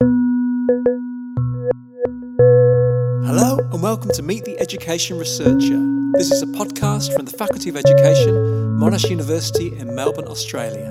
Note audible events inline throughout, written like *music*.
Hello and welcome to Meet the Education Researcher. This is a podcast from the Faculty of Education, Monash University in Melbourne, Australia.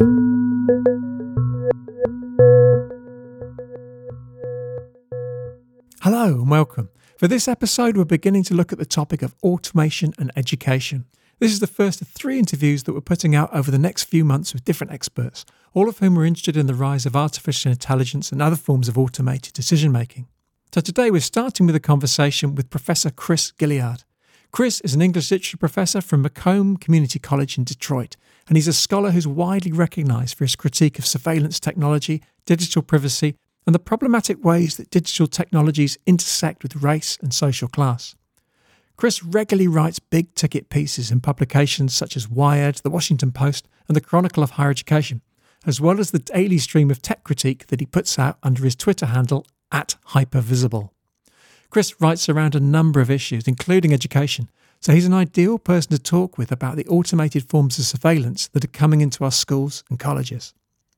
Hello and welcome. For this episode, we're beginning to look at the topic of automation and education. This is the first of three interviews that we're putting out over the next few months with different experts, all of whom are interested in the rise of artificial intelligence and other forms of automated decision making. So today we're starting with a conversation with Professor Chris Gilliard. Chris is an English literature professor from Macomb Community College in Detroit, and he's a scholar who's widely recognised for his critique of surveillance technology, digital privacy, and the problematic ways that digital technologies intersect with race and social class. Chris regularly writes big ticket pieces in publications such as Wired, The Washington Post, and The Chronicle of Higher Education, as well as the daily stream of tech critique that he puts out under his Twitter handle at Hypervisible. Chris writes around a number of issues, including education, so he's an ideal person to talk with about the automated forms of surveillance that are coming into our schools and colleges.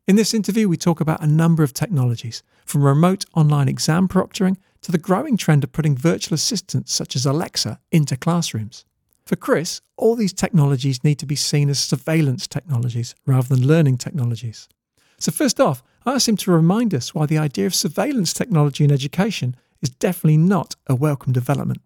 In this interview, we talk about a number of technologies, from remote online exam proctoring to the growing trend of putting virtual assistants such as Alexa into classrooms. For Chris, all these technologies need to be seen as surveillance technologies rather than learning technologies. So, first off, I asked him to remind us why the idea of surveillance technology in education is definitely not a welcome development.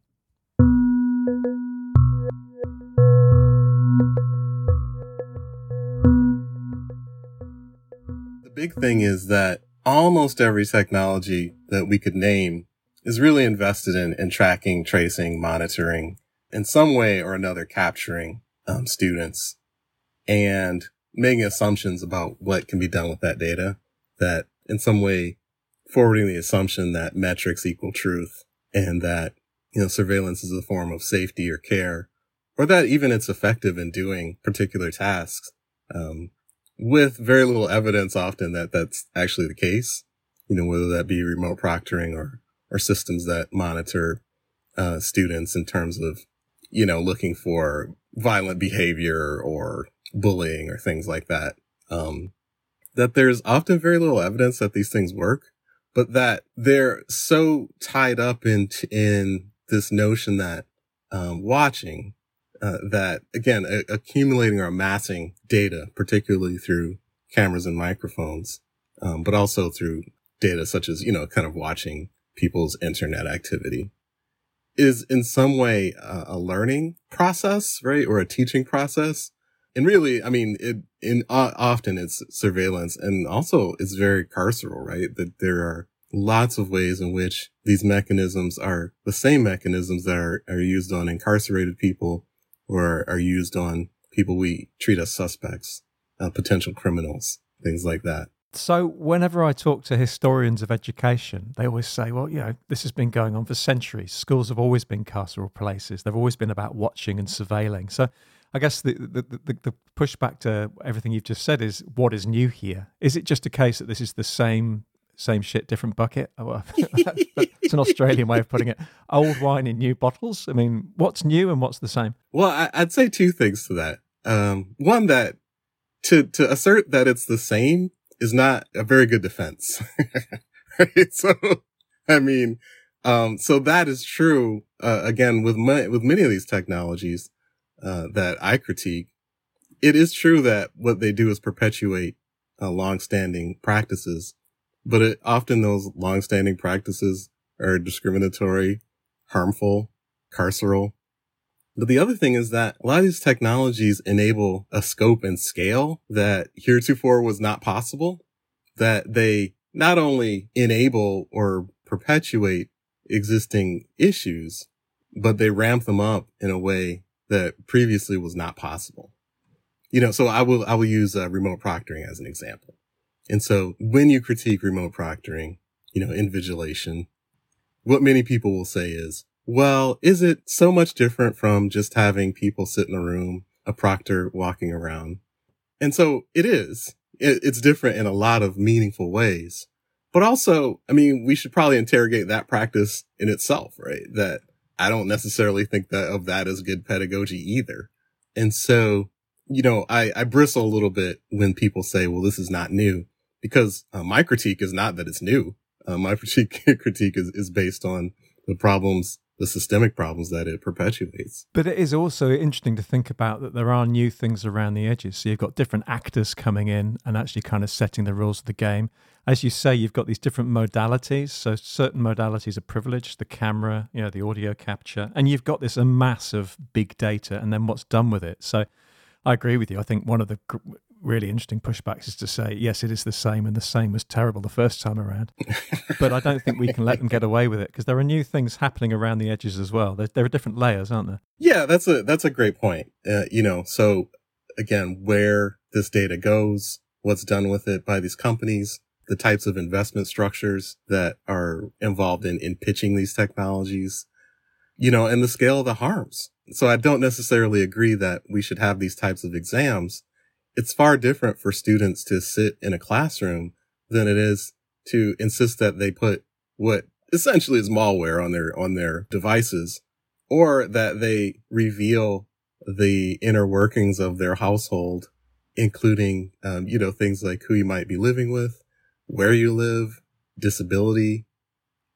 Big thing is that almost every technology that we could name is really invested in, in tracking, tracing, monitoring, in some way or another capturing um, students and making assumptions about what can be done with that data that in some way forwarding the assumption that metrics equal truth and that, you know, surveillance is a form of safety or care or that even it's effective in doing particular tasks. Um, with very little evidence often that that's actually the case, you know, whether that be remote proctoring or or systems that monitor uh, students in terms of, you know, looking for violent behavior or bullying or things like that. Um, that there's often very little evidence that these things work, but that they're so tied up in in this notion that um, watching uh, that again a- accumulating or amassing data, particularly through cameras and microphones, um, but also through data such as you know kind of watching people's internet activity is in some way uh, a learning process, right? Or a teaching process. And really, I mean, it, in, uh, often it's surveillance and also it's very carceral, right? That there are lots of ways in which these mechanisms are the same mechanisms that are, are used on incarcerated people or are used on people we treat as suspects, uh, potential criminals, things like that. So, whenever I talk to historians of education, they always say, well, you know, this has been going on for centuries. Schools have always been carceral places, they've always been about watching and surveilling. So, I guess the, the, the, the pushback to everything you've just said is what is new here? Is it just a case that this is the same same shit, different bucket? Oh, it's *laughs* an Australian way of putting it. Old wine in new bottles. I mean, what's new and what's the same? Well, I'd say two things to that. Um, one that to to assert that it's the same is not a very good defense. *laughs* right? So, I mean, um, so that is true. Uh, again, with my, with many of these technologies, uh, that I critique, it is true that what they do is perpetuate uh, long-standing practices, but it, often those long-standing practices are discriminatory, harmful, carceral. But the other thing is that a lot of these technologies enable a scope and scale that heretofore was not possible, that they not only enable or perpetuate existing issues, but they ramp them up in a way that previously was not possible. You know, so I will, I will use uh, remote proctoring as an example. And so when you critique remote proctoring, you know, invigilation, what many people will say is, well, is it so much different from just having people sit in a room, a proctor walking around? And so it is. it's different in a lot of meaningful ways. But also, I mean, we should probably interrogate that practice in itself, right? That I don't necessarily think that of that as good pedagogy either. And so, you know, I, I bristle a little bit when people say, well, this is not new because uh, my critique is not that it's new. Uh, my *laughs* critique, critique is, is based on the problems the systemic problems that it perpetuates. But it is also interesting to think about that there are new things around the edges. So you've got different actors coming in and actually kind of setting the rules of the game. As you say, you've got these different modalities. So certain modalities are privileged, the camera, you know, the audio capture, and you've got this mass of big data and then what's done with it. So I agree with you. I think one of the really interesting pushbacks is to say, yes, it is the same, and the same was terrible the first time around. *laughs* but I don't think we can let them get away with it because there are new things happening around the edges as well. There, there, are different layers, aren't there? Yeah, that's a that's a great point. Uh, you know, so again, where this data goes, what's done with it by these companies, the types of investment structures that are involved in in pitching these technologies, you know, and the scale of the harms. So I don't necessarily agree that we should have these types of exams it's far different for students to sit in a classroom than it is to insist that they put what essentially is malware on their on their devices or that they reveal the inner workings of their household including um, you know things like who you might be living with where you live disability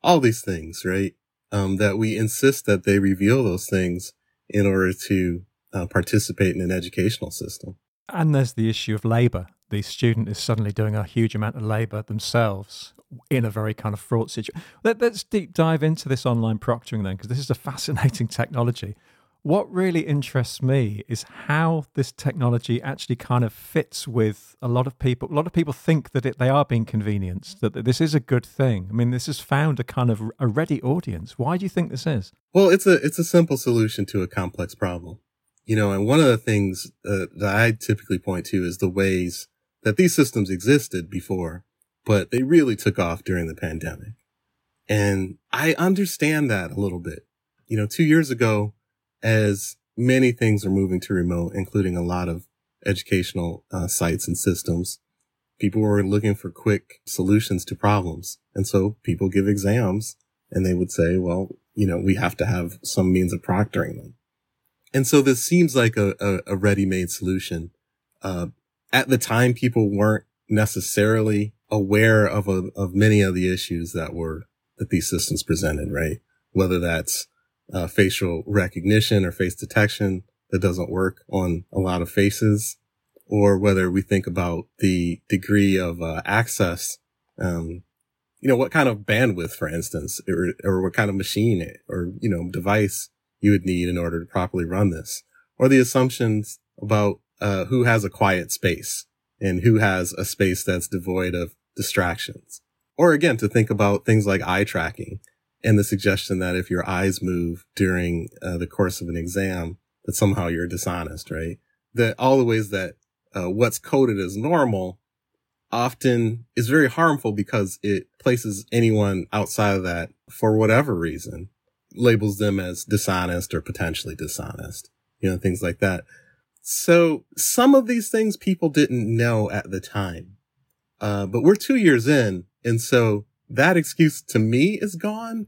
all these things right? Um, that we insist that they reveal those things in order to uh, participate in an educational system and there's the issue of labour. The student is suddenly doing a huge amount of labour themselves in a very kind of fraught situation. Let, us deep dive into this online proctoring then, because this is a *laughs* fascinating technology. What really interests me is how this technology actually kind of fits with a lot of people. A lot of people think that it, they are being convenienced, that this is a good thing. I mean, this has found a kind of a ready audience. Why do you think this is? Well, it's a it's a simple solution to a complex problem. You know, and one of the things uh, that I typically point to is the ways that these systems existed before, but they really took off during the pandemic. And I understand that a little bit. You know, two years ago, as many things are moving to remote, including a lot of educational uh, sites and systems, people were looking for quick solutions to problems. And so people give exams and they would say, well, you know, we have to have some means of proctoring them. And so this seems like a, a, a ready-made solution. Uh, at the time, people weren't necessarily aware of a, of many of the issues that were that these systems presented, right? Whether that's uh, facial recognition or face detection that doesn't work on a lot of faces, or whether we think about the degree of uh, access, um, you know, what kind of bandwidth, for instance, or, or what kind of machine or, you know, device you would need in order to properly run this, or the assumptions about uh, who has a quiet space and who has a space that's devoid of distractions. Or again, to think about things like eye tracking and the suggestion that if your eyes move during uh, the course of an exam, that somehow you're dishonest, right? That all the ways that uh, what's coded as normal often is very harmful because it places anyone outside of that for whatever reason labels them as dishonest or potentially dishonest, you know, things like that. So some of these things people didn't know at the time. Uh, but we're two years in. And so that excuse to me is gone.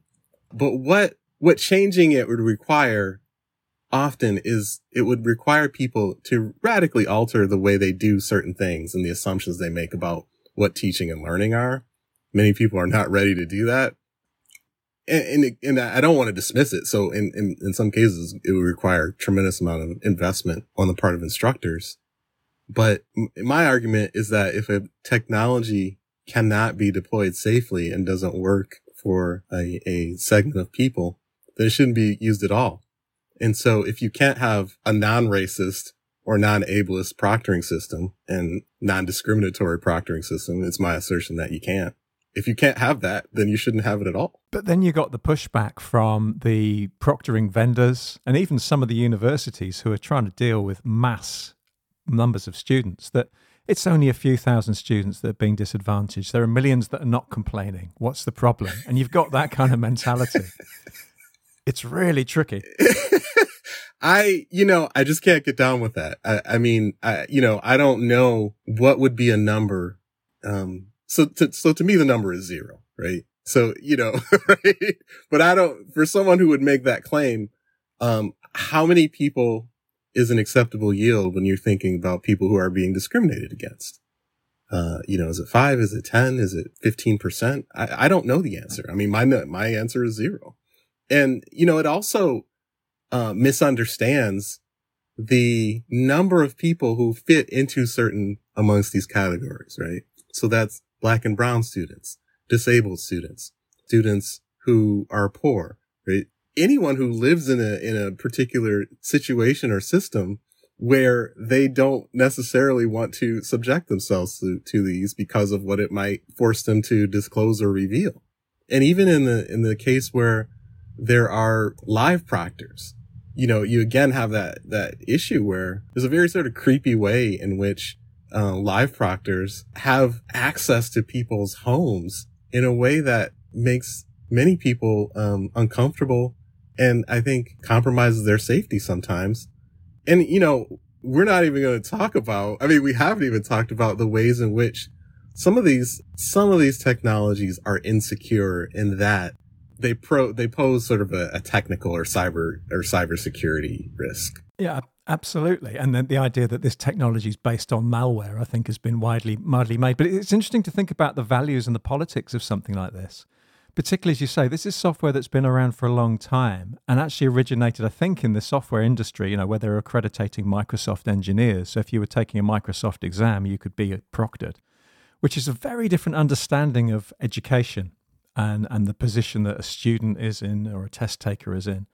But what, what changing it would require often is it would require people to radically alter the way they do certain things and the assumptions they make about what teaching and learning are. Many people are not ready to do that and, and, and I don't want to dismiss it. So in, in, in some cases, it would require tremendous amount of investment on the part of instructors. But my argument is that if a technology cannot be deployed safely and doesn't work for a, a segment of people, then it shouldn't be used at all. And so if you can't have a non-racist or non-ableist proctoring system and non-discriminatory proctoring system, it's my assertion that you can't if you can't have that, then you shouldn't have it at all. But then you got the pushback from the proctoring vendors and even some of the universities who are trying to deal with mass numbers of students that it's only a few thousand students that are being disadvantaged. There are millions that are not complaining. What's the problem? And you've got that kind of mentality. *laughs* it's really tricky. *laughs* I, you know, I just can't get down with that. I, I mean, I, you know, I don't know what would be a number um, so to, so to me, the number is zero, right? So, you know, *laughs* right? But I don't, for someone who would make that claim, um, how many people is an acceptable yield when you're thinking about people who are being discriminated against? Uh, you know, is it five? Is it 10? Is it 15%? I, I don't know the answer. I mean, my, my answer is zero. And, you know, it also, uh, misunderstands the number of people who fit into certain amongst these categories, right? So that's black and brown students, disabled students, students who are poor, right? Anyone who lives in a, in a particular situation or system where they don't necessarily want to subject themselves to, to these because of what it might force them to disclose or reveal. And even in the, in the case where there are live proctors, you know, you again have that, that issue where there's a very sort of creepy way in which uh, live proctors have access to people's homes in a way that makes many people um, uncomfortable and I think compromises their safety sometimes and, you know, we're not even going to talk about, I mean, we haven't even talked about the ways in which some of these, some of these technologies are insecure in that they pro, they pose sort of a, a technical or cyber or cybersecurity risk. Yeah, absolutely. And then the idea that this technology is based on malware, I think, has been widely, widely made. But it's interesting to think about the values and the politics of something like this particularly as you say, this is software that's been around for a long time and actually originated, I think, in the software industry, you know, where they're accrediting Microsoft engineers. So if you were taking a Microsoft exam, you could be proctored, which is a very different understanding of education and, and the position that a student is in or a test taker is in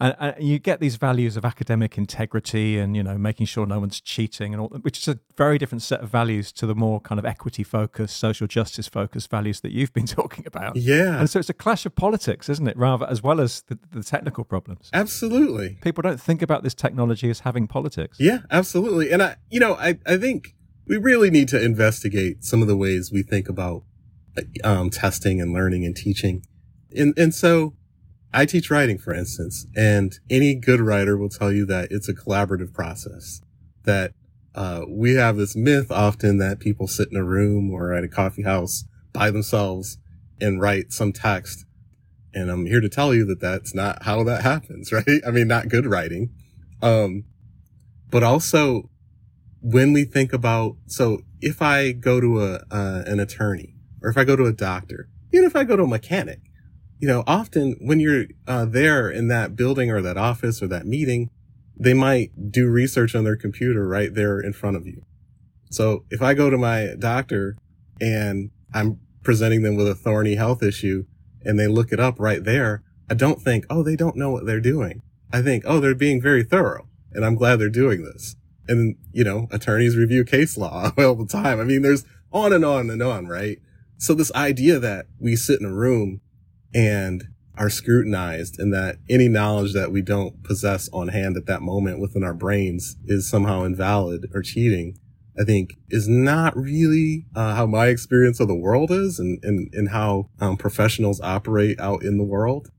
and, and, you get these values of academic integrity and you know making sure no one's cheating and all which is a very different set of values to the more kind of equity focused social justice focused values that you've been *laughs* talking about. Yeah. And so it's a clash of politics isn't it rather as well as the, the technical problems. Absolutely. People don't think about this technology as having politics. Yeah absolutely. And i you know i i think we really need to investigate some of the ways we think about um, testing and learning and teaching. And and so I teach writing, for instance, and any good writer will tell you that it's a collaborative process. That uh, we have this myth often that people sit in a room or at a coffee house by themselves and write some text. And I'm here to tell you that that's not how that happens, *laughs* right? I mean, not good writing. Um, but also when we think about, so if I go to a, uh, an attorney or if I go to a doctor, even if I go to a mechanic, you know, often when you're uh, there in that building or that office or that meeting, they might do research on their computer right there in front of you. So if I go to my doctor and I'm presenting them with a thorny health issue and they look it up right there, I don't think, oh, they don't know what they're doing. I think, oh, they're being very thorough and I'm glad they're doing this. And, you know, attorneys review case law *laughs* all the time. I mean, there's on and on and on, right? So this idea that we sit in a room and are scrutinized and that any knowledge that we don't possess on hand at that moment within our brains is somehow invalid or cheating, I think is not really uh, how my experience of the world is and, and, and how um, professionals operate out in the world.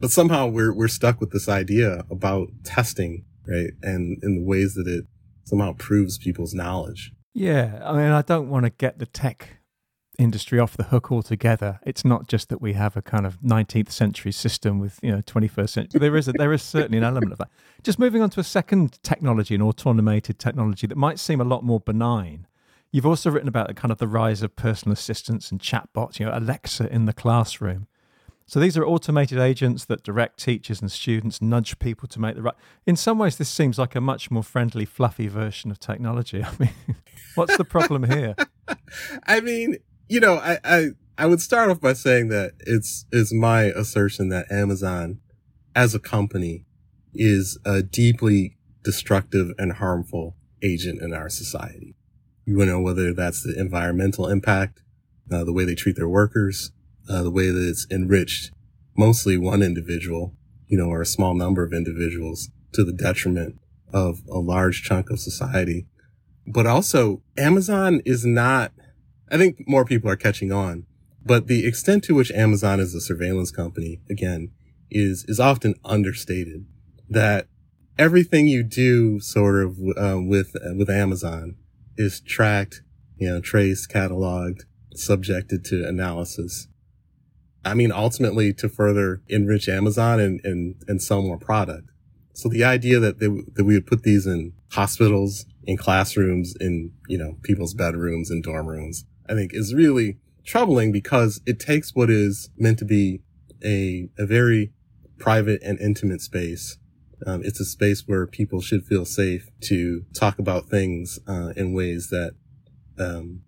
But somehow we're, we're stuck with this idea about testing, right? And in the ways that it somehow proves people's knowledge. Yeah. I mean, I don't want to get the tech industry off the hook altogether. It's not just that we have a kind of 19th century system with you know 21st century. There is a, there is certainly an element of that. Just moving on to a second technology, an automated technology that might seem a lot more benign. You've also written about the kind of the rise of personal assistants and chatbots. You know, Alexa in the classroom. So these are automated agents that direct teachers and students, nudge people to make the right. In some ways, this seems like a much more friendly, fluffy version of technology. *laughs* I mean, what's the problem here? *laughs* I mean, you know, I, I, I would start off by saying that it's, it's my assertion that Amazon as a company is a deeply destructive and harmful agent in our society. You know, whether that's the environmental impact, uh, the way they treat their workers, uh, the way that it's enriched mostly one individual, you know, or a small number of individuals to the detriment of a large chunk of society. But also Amazon is not I think more people are catching on, but the extent to which Amazon is a surveillance company, again, is, is often understated that everything you do sort of, uh, with, uh, with Amazon is tracked, you know, traced, cataloged, subjected to analysis. I mean, ultimately to further enrich Amazon and, and, and sell more product. So the idea that they, that we would put these in hospitals, in classrooms, in, you know, people's bedrooms and dorm rooms, I think is really troubling because it takes what is meant to be a, a very private and intimate space. Um, it's a space where people should feel safe to talk about things, uh, in ways that, um,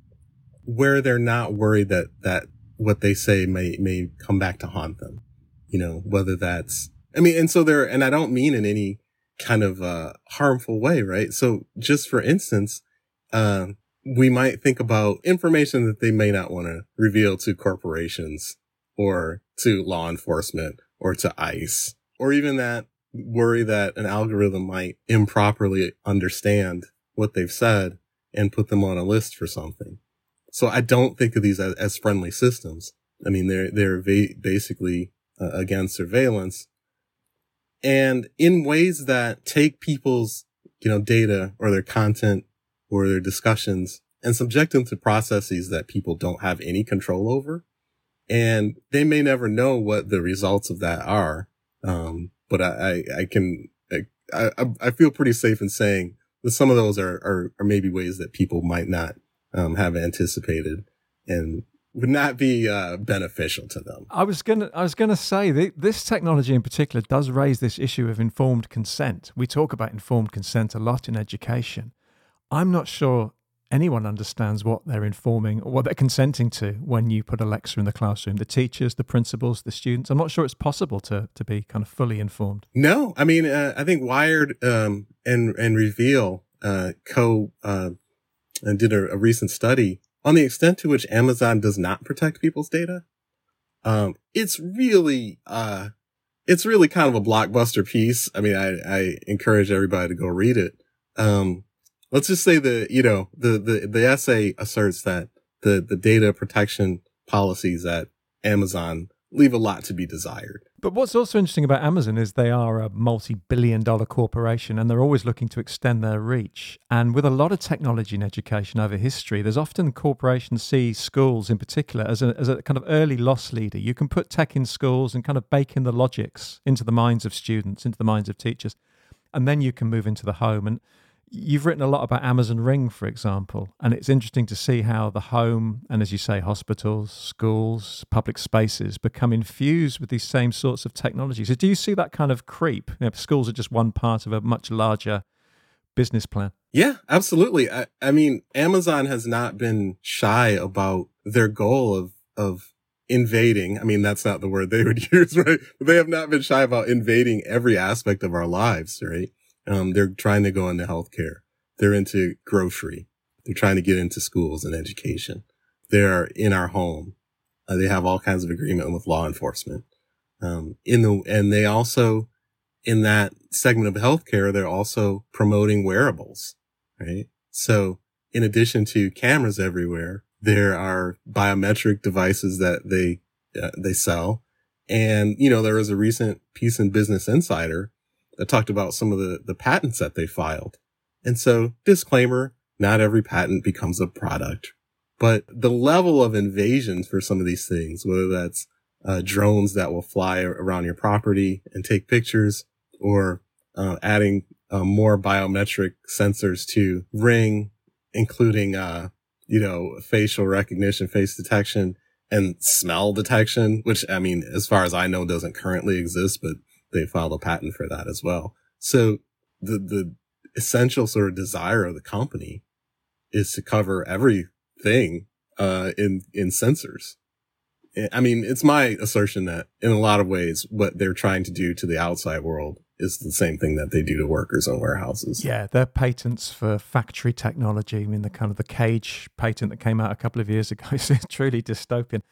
where they're not worried that, that what they say may, may come back to haunt them. You know, whether that's, I mean, and so there, and I don't mean in any kind of, uh, harmful way, right? So just for instance, um, we might think about information that they may not want to reveal to corporations or to law enforcement or to ICE or even that worry that an algorithm might improperly understand what they've said and put them on a list for something. So I don't think of these as, as friendly systems. I mean, they're, they're va- basically uh, against surveillance and in ways that take people's, you know, data or their content or their discussions and subject them to processes that people don't have any control over. And they may never know what the results of that are. Um, but I, I, I can, I, I, I, feel pretty safe in saying that some of those are, are, are maybe ways that people might not, um, have anticipated and would not be uh, beneficial to them. I was gonna, I was gonna say this technology in particular does raise this issue of informed consent. We talk about informed consent a lot in education. I'm not sure anyone understands what they're informing or what they're consenting to when you put Alexa in the classroom. The teachers, the principals, the students. I'm not sure it's possible to to be kind of fully informed. No, I mean, uh, I think Wired um, and and Reveal uh, co uh, and did a, a, recent study on the extent to which Amazon does not protect people's data. Um, it's really uh, it's really kind of a blockbuster piece. I mean, I, I encourage everybody to go read it. Um, let's just say the, you know, the, the, the essay asserts that the, the data protection policies at Amazon leave a lot to be desired. But what's also interesting about Amazon is they are a multi billion dollar corporation and they're always looking to extend their reach. And with a lot of technology and education over history, there's often corporations see schools in particular as a, as a kind of early loss leader. You can put tech in schools and kind of bake in the logics into the minds of students, into the minds of teachers. And then you can move into the home. And You've written a lot about Amazon Ring, for example, and it's interesting to see how the home and, as you say, hospitals, schools, public spaces become infused with these same sorts of technology. So, do you see that kind of creep? You know, schools are just one part of a much larger business plan. Yeah, absolutely. I, I mean, Amazon has not been shy about their goal of of invading. I mean, that's not the word they would *laughs* use, right? They have not been shy about invading every aspect of our lives, right? Um, they're trying to go into healthcare. They're into grocery. They're trying to get into schools and education. They're in our home. Uh, they have all kinds of agreement with law enforcement. Um, in the, and they also, in that segment of healthcare, they're also promoting wearables, right? So in addition to cameras everywhere, there are biometric devices that they, uh, they sell. And, you know, there was a recent piece in Business Insider talked about some of the, the patents that they filed. And so disclaimer, not every patent becomes a product, but the level of invasions for some of these things, whether that's uh, drones that will fly around your property and take pictures or uh, adding uh, more biometric sensors to ring, including, uh, you know, facial recognition, face detection and smell detection, which I mean, as far as I know, doesn't currently exist, but they filed a patent for that as well. So the, the essential sort of desire of the company is to cover everything, uh, in, in sensors. I mean, it's my assertion that in a lot of ways, what they're trying to do to the outside world is the same thing that they do to workers in warehouses. Yeah, their patents for factory technology. I mean, the kind of the cage patent that came out a couple of years ago *laughs* is truly dystopian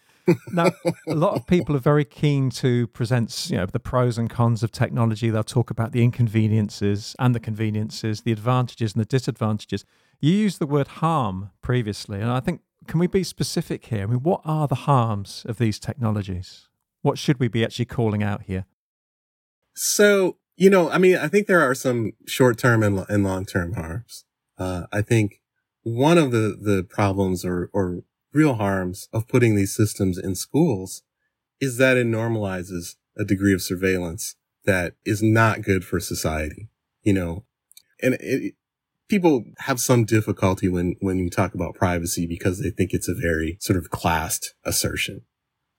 now, a lot of people are very keen to present, you know, the pros and cons of technology. They'll talk about the inconveniences and the conveniences, the advantages and the disadvantages. You used the word harm previously, and I think can we be specific here? I mean, what are the harms of these technologies? What should we be actually calling out here? So, you know, I mean, I think there are some short-term and, long-term harms. Uh, I think one of the, the problems or, or real harms of putting these systems in schools is that it normalizes a degree of surveillance that is not good for society, you know, and it, people have some difficulty when, when you talk about privacy because they think it's a very sort of classed assertion.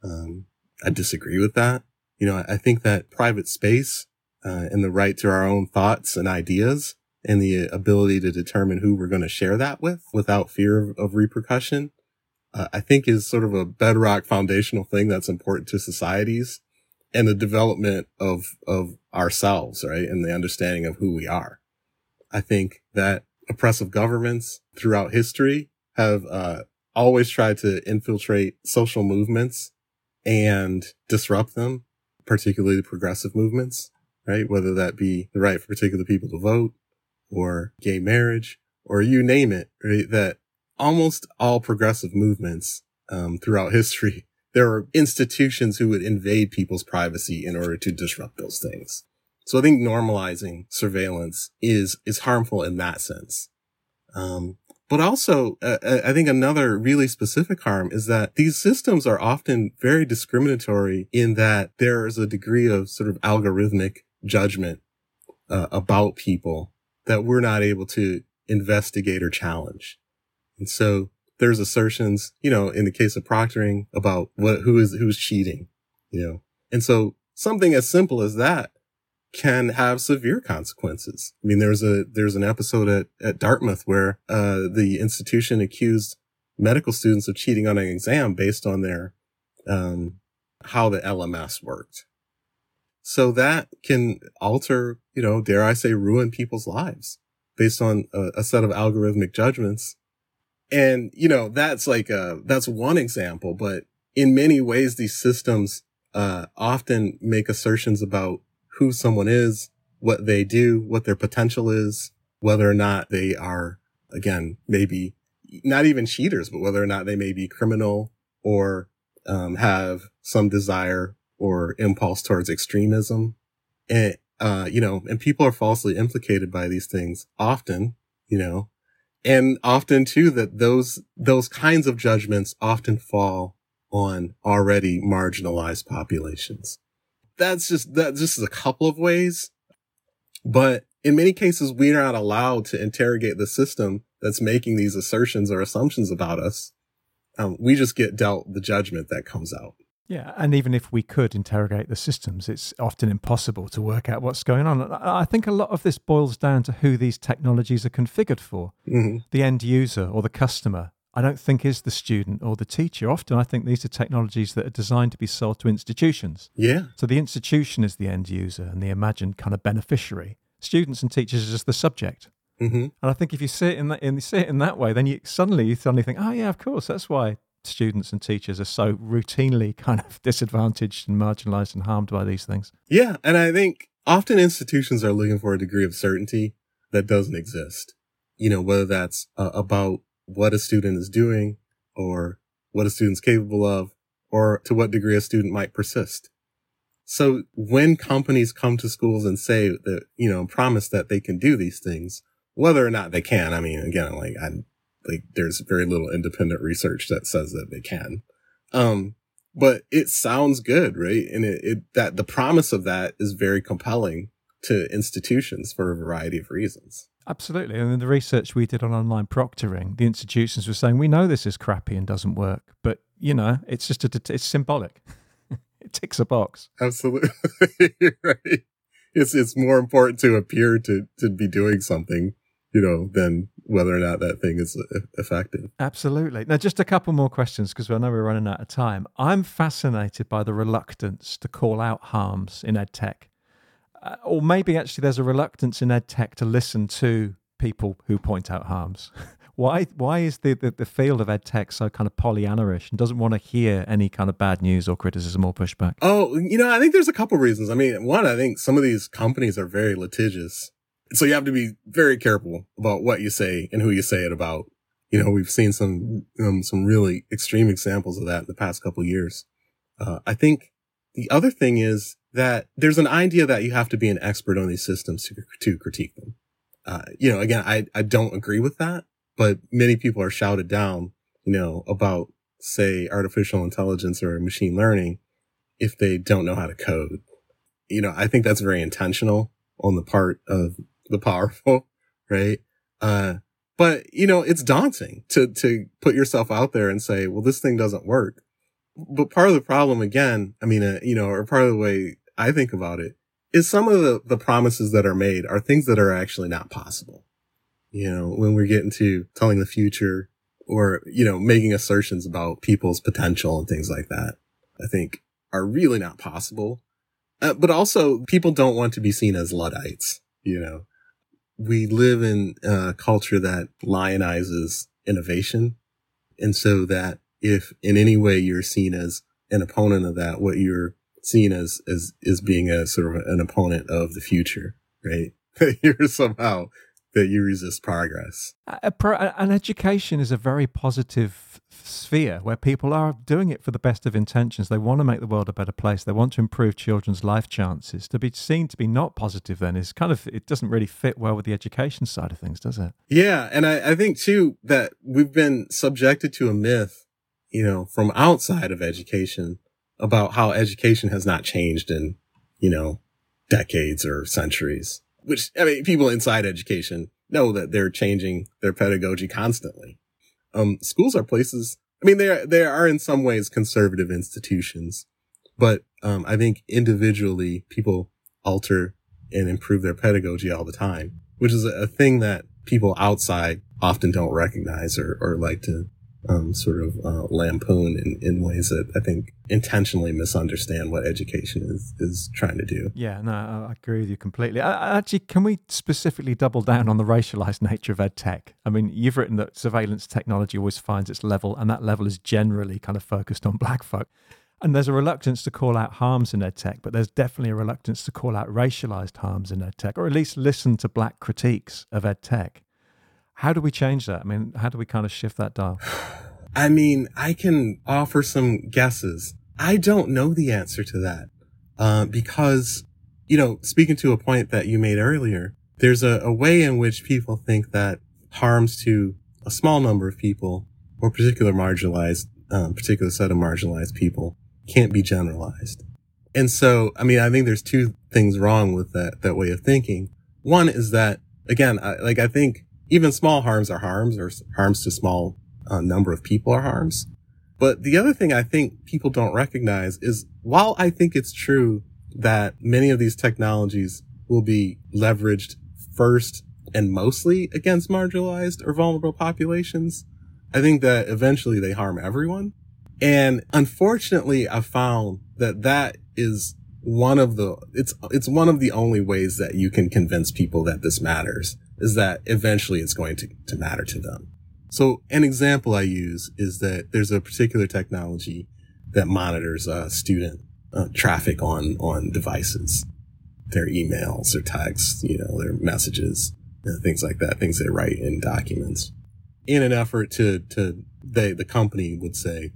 Um, I disagree with that. You know, I think that private space, uh, and the right to our own thoughts and ideas and the ability to determine who we're going to share that with without fear of, of repercussion, uh, I think is sort of a bedrock foundational thing that's important to societies and the development of, of ourselves, right? And the understanding of who we are. I think that oppressive governments throughout history have, uh, always tried to infiltrate social movements and disrupt them, particularly the progressive movements, right? Whether that be the right for particular people to vote or gay marriage or you name it, right? That almost all progressive movements, um, throughout history, *laughs* there are institutions who would invade people's privacy in order to disrupt those things. So I think normalizing surveillance is, is harmful in that sense. Um, but also, uh, uh, I think another really specific harm is that these systems are often very discriminatory in that there is a degree of sort of algorithmic judgment uh, about people that we're not able to investigate or challenge. And so there's assertions, you know, in the case of proctoring about what, who is, who's cheating, you know, and so something as simple as that can have severe consequences. I mean, there's a, there's an episode at, at Dartmouth where, uh, the institution accused medical students of cheating on an exam based on their, um, how the LMS worked. So that can alter, you know, dare I say, ruin people's lives based on a, a set of algorithmic judgments. And, you know, that's like, that's one example, but in many ways, these systems, uh, often make assertions about who someone is, what they do, what their potential is, whether or not they are, again, maybe not even cheaters, but whether or not they may be criminal or um, have some desire or impulse towards extremism. And, uh, you know, and people are falsely implicated by these things often, you know, and often too that those, those kinds of judgments often fall on already marginalized populations that's just, that just is a couple of ways. But in many cases, we are not allowed to interrogate the system that's making these assertions or assumptions about us. Um, we just get dealt the judgment that comes out. Yeah, and even if we could interrogate the systems, it's often impossible to work out what's going on. I think a lot of this boils down to who these technologies are configured for mm-hmm. the end user or the customer. I don't think is the student or the teacher. Often I think these are technologies that are designed to be sold to institutions. Yeah. So the institution is the end user and the imagined kind of beneficiary. Students and teachers are just the subject. Mm-hmm. And I think if you see it in that, in, see it in that way, then you suddenly you suddenly think, oh yeah, of course, that's why students and teachers are so routinely kind of *laughs* disadvantaged and marginalized and harmed by these things. Yeah, and I think often institutions are looking for a degree of certainty that doesn't exist. You know, whether that's uh, about what a student is doing or what a student's capable of or to what degree a student might persist. So when companies come to schools and say that, you know, promise that they can do these things, whether or not they can, I mean, again, like I, like there's very little independent research that says that they can. Um, but it sounds good, right? And it, it, that the promise of that is very compelling to institutions for a variety of reasons. Absolutely. And in the research we did on online proctoring, the institutions were saying, we know this is crappy and doesn't work, but, you know, it's just, a, it's symbolic. *laughs* it ticks a box. Absolutely. *laughs* right. It's, it's more important to appear to, to be doing something, you know, than whether or not that thing is effective. Absolutely. Now, just a couple more questions because I know we're running out of time. I'm fascinated by the reluctance to call out harms in ed tech uh, or maybe actually there's a reluctance in ed tech to listen to people who point out harms. *laughs* why why is the, the, the, field of ed tech so kind of Pollyannaish and doesn't want to hear any kind of bad news or criticism or pushback? Oh, you know, I think there's a couple reasons. I mean, one, I think some of these companies are very litigious. So you have to be very careful about what you say and who you say it about. You know, we've seen some, um, some really extreme examples of that in the past couple years. Uh, I think the other thing is that there's an idea that you have to be an expert on these systems to, to critique them. Uh, you know, again, I, I don't agree with that, but many people are shouted down, you know, about say artificial intelligence or machine learning if they don't know how to code. you know, I think that's very intentional on the part of the powerful, *laughs* right? Uh, but you know, it's daunting to, to put yourself out there and say, well, this thing doesn't work. But part of the problem again, I mean, uh, you know, or part of the way I think about it is some of the, the promises that are made are things that are actually not possible. You know, when we're getting to telling the future or, you know, making assertions about people's potential and things like that, I think are really not possible. Uh, but also people don't want to be seen as Luddites, you know. We live in a culture that lionizes innovation. And so that if in any way you're seen as an opponent of that, what you're seen as, as, is being a sort of an opponent of the future, right? *laughs* you're somehow that you resist progress. An education is a very positive sphere where people are doing it for the best of intentions. They want to make the world a better place. They want to improve children's life chances. To be seen to be not positive then is kind of, it doesn't really fit well with the education side of things, does it? Yeah. And I, I think too that we've been subjected to a myth, you know, from outside of education about how education has not changed in, you know, decades or centuries which I mean, people inside education know that they're changing their pedagogy constantly. Um, schools are places. I mean, they are, they are in some ways conservative institutions, but, um, I think individually people alter and improve their pedagogy all the time, which is a, thing that people outside often don't recognize or, or like to um, sort of uh, lampoon in, in ways that I think intentionally misunderstand what education is is trying to do. Yeah, no, I agree with you completely. I, actually, can we specifically double down on the racialized *laughs* nature of ed tech? I mean, you've written that surveillance technology always finds its level, and that level is generally kind of focused on black folk. And there's a reluctance to call out harms in ed tech, but there's definitely a reluctance to call out racialized harms in ed tech, or at least listen to black critiques of ed tech. How do we change that? I mean, how do we kind of shift that dial? *sighs* I mean, I can offer some guesses. I don't know the answer to that. Uh, because, you know, speaking to a point that you made earlier, there's a, a way in which people think that harms to a small number of people or particular marginalized, um, particular set of marginalized people can't be generalized. And so, I mean, I think there's two things wrong with that, that way of thinking. One is that, again, I, like, I think even small harms are harms or harms to small uh, number of people are harms. But the other thing I think people don't recognize is while I think it's true that many of these technologies will be leveraged first and mostly against marginalized or vulnerable populations, I think that eventually they harm everyone. And unfortunately, I found that that is one of the, it's, it's one of the only ways that you can convince people that this matters is that eventually it's going to, to matter to them. So an example I use is that there's a particular technology that monitors uh, student uh, traffic on on devices, their emails, their texts, you know, their messages, you know, things like that, things they write in documents, in an effort to to they the company would say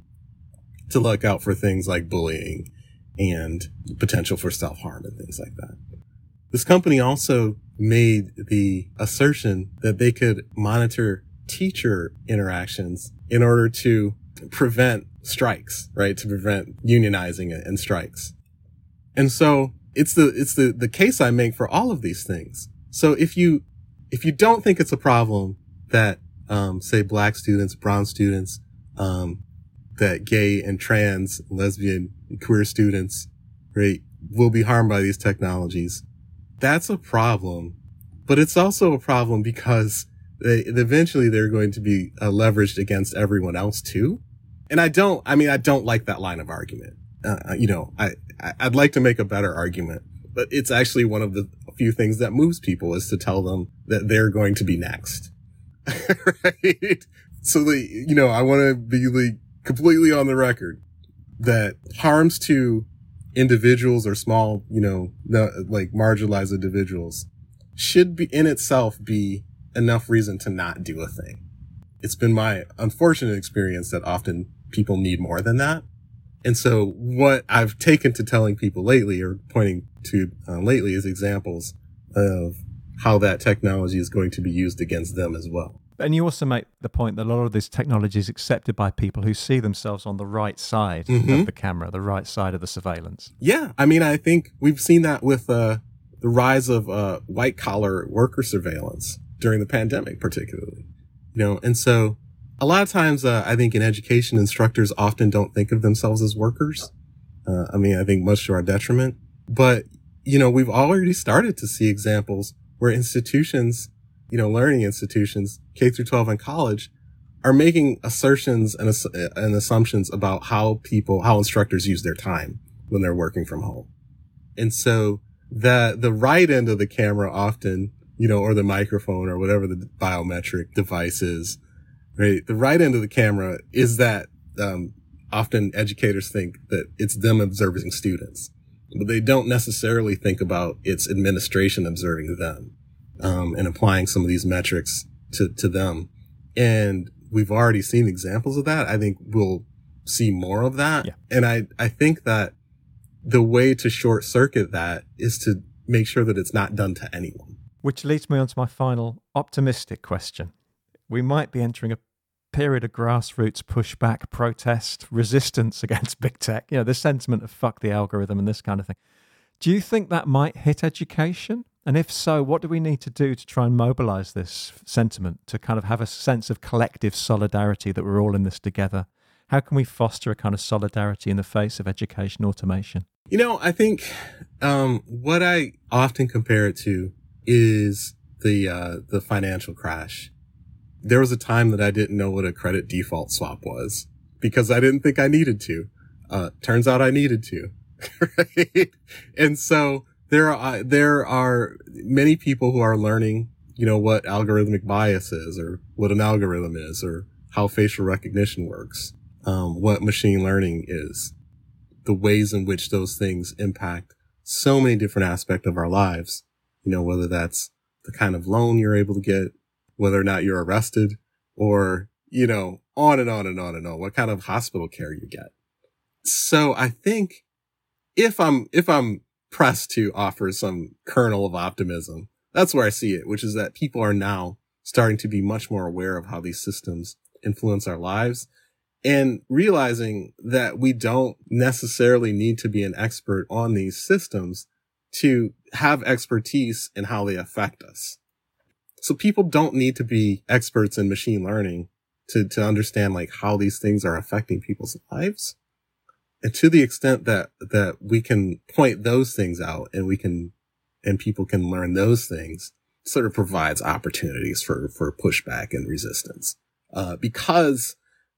to look out for things like bullying and potential for self harm and things like that. This company also made the assertion that they could monitor teacher interactions in order to prevent strikes, right? To prevent unionizing and strikes. And so it's the, it's the, the case I make for all of these things. So if you, if you don't think it's a problem that, um, say black students, brown students, um, that gay and trans, lesbian, queer students, right, will be harmed by these technologies that's a problem, but it's also a problem because they, eventually they're going to be uh, leveraged against everyone else too. And I don't, I mean, I don't like that line of argument. Uh, uh you know, I, I'd like to make a better argument, but it's actually one of the few things that moves people is to tell them that they're going to be next. *laughs* right? So the, you know, I want to be like completely on the record that harms to individuals or small, you know, like marginalized individuals should be in itself be enough reason to not do a thing. It's been my unfortunate experience that often people need more than that. And so what I've taken to telling people lately or pointing to uh, lately is examples of how that technology is going to be used against them as well. And you also make the point that a lot of this technology is accepted by people who see themselves on the right side Mhm. of the camera, the right side of the surveillance. Yeah. I mean, I think we've seen that with uh, the rise of uh, white collar worker surveillance during the pandemic, particularly. You know, and so a lot of times, uh, I think in education, instructors often don't think of themselves as workers. Uh, I mean, I think much to our detriment, but you know, we've already started to see examples where institutions, you know, learning institutions, K through 12 and college are making assertions and, ass- and assumptions about how people, how instructors use their time when they're working from home. And so the, the right end of the camera often, you know, or the microphone or whatever the biometric device is, right? The right end of the camera is that, um, often educators think that it's them observing students, but they don't necessarily think about its administration observing them, um, and applying some of these metrics to, to them. And we've already seen examples of that. I think we'll see more of that. Yeah. And I, I think that the way to short circuit that is to make sure that it's not done to anyone. Which leads me on to my final optimistic question. We might be entering a period of grassroots pushback, protest, resistance *laughs* against big tech. You know, the sentiment of fuck the algorithm and this kind of thing. Do you think that might hit education? And if so, what do we need to do to try and mobilize this sentiment to kind of have a sense of collective solidarity that we're all in this together? How can we foster a kind of solidarity in the face of education automation? You know, I think um, what I often compare it to is the uh, the financial crash. There was a time that I didn't know what a credit default swap was because I didn't think I needed to. Uh, turns out I needed to, *laughs* right? And so there are there are many people who are learning, you know, what algorithmic bias is, or what an algorithm is, or how facial recognition works, um, what machine learning is the ways in which those things impact so many different aspects of our lives. You know, whether that's the kind of loan you're able to get, whether or not you're arrested, or, you know, on and on and on and on, what kind of hospital care you get. So I think if I'm, if I'm pressed to offer some kernel of optimism, that's where I see it, which is that people are now starting to be much more aware of how these systems influence our lives and realizing that we don't necessarily need to be an expert on these systems to have expertise in how they affect us. So people don't need to be experts in machine learning to, to understand like how these things are affecting people's lives. And to the extent that, that we can point those things out and we can, and people can learn those things sort of provides opportunities for, for pushback and resistance. Uh, because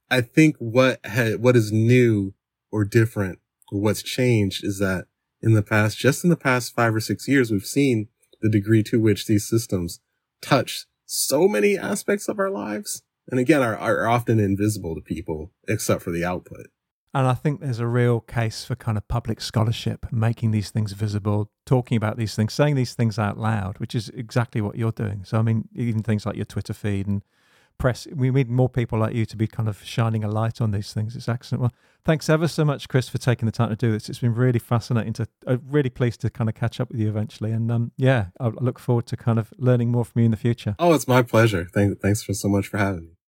I think what ha- what is new or different or what's changed is that in the past, just in the past five or six years, we've seen the degree to which these systems touch so many aspects of our lives. And again, are, are often invisible to people except for the output. And I think there's a real case for kind of public scholarship, making these things visible, talking about these things, saying these things out loud, which is exactly what you're doing. So, I mean, even things like your Twitter feed and press, we need more people like you to be kind of shining a light on these things. It's excellent. Well, thanks ever so much, Chris, for taking the time to do this. It's been really fascinating to, I'm really pleased to kind of catch up with you eventually. And um, yeah, I look forward to kind of learning more from you in the future. Oh, it's my pleasure. Thank, thanks for so much for having me.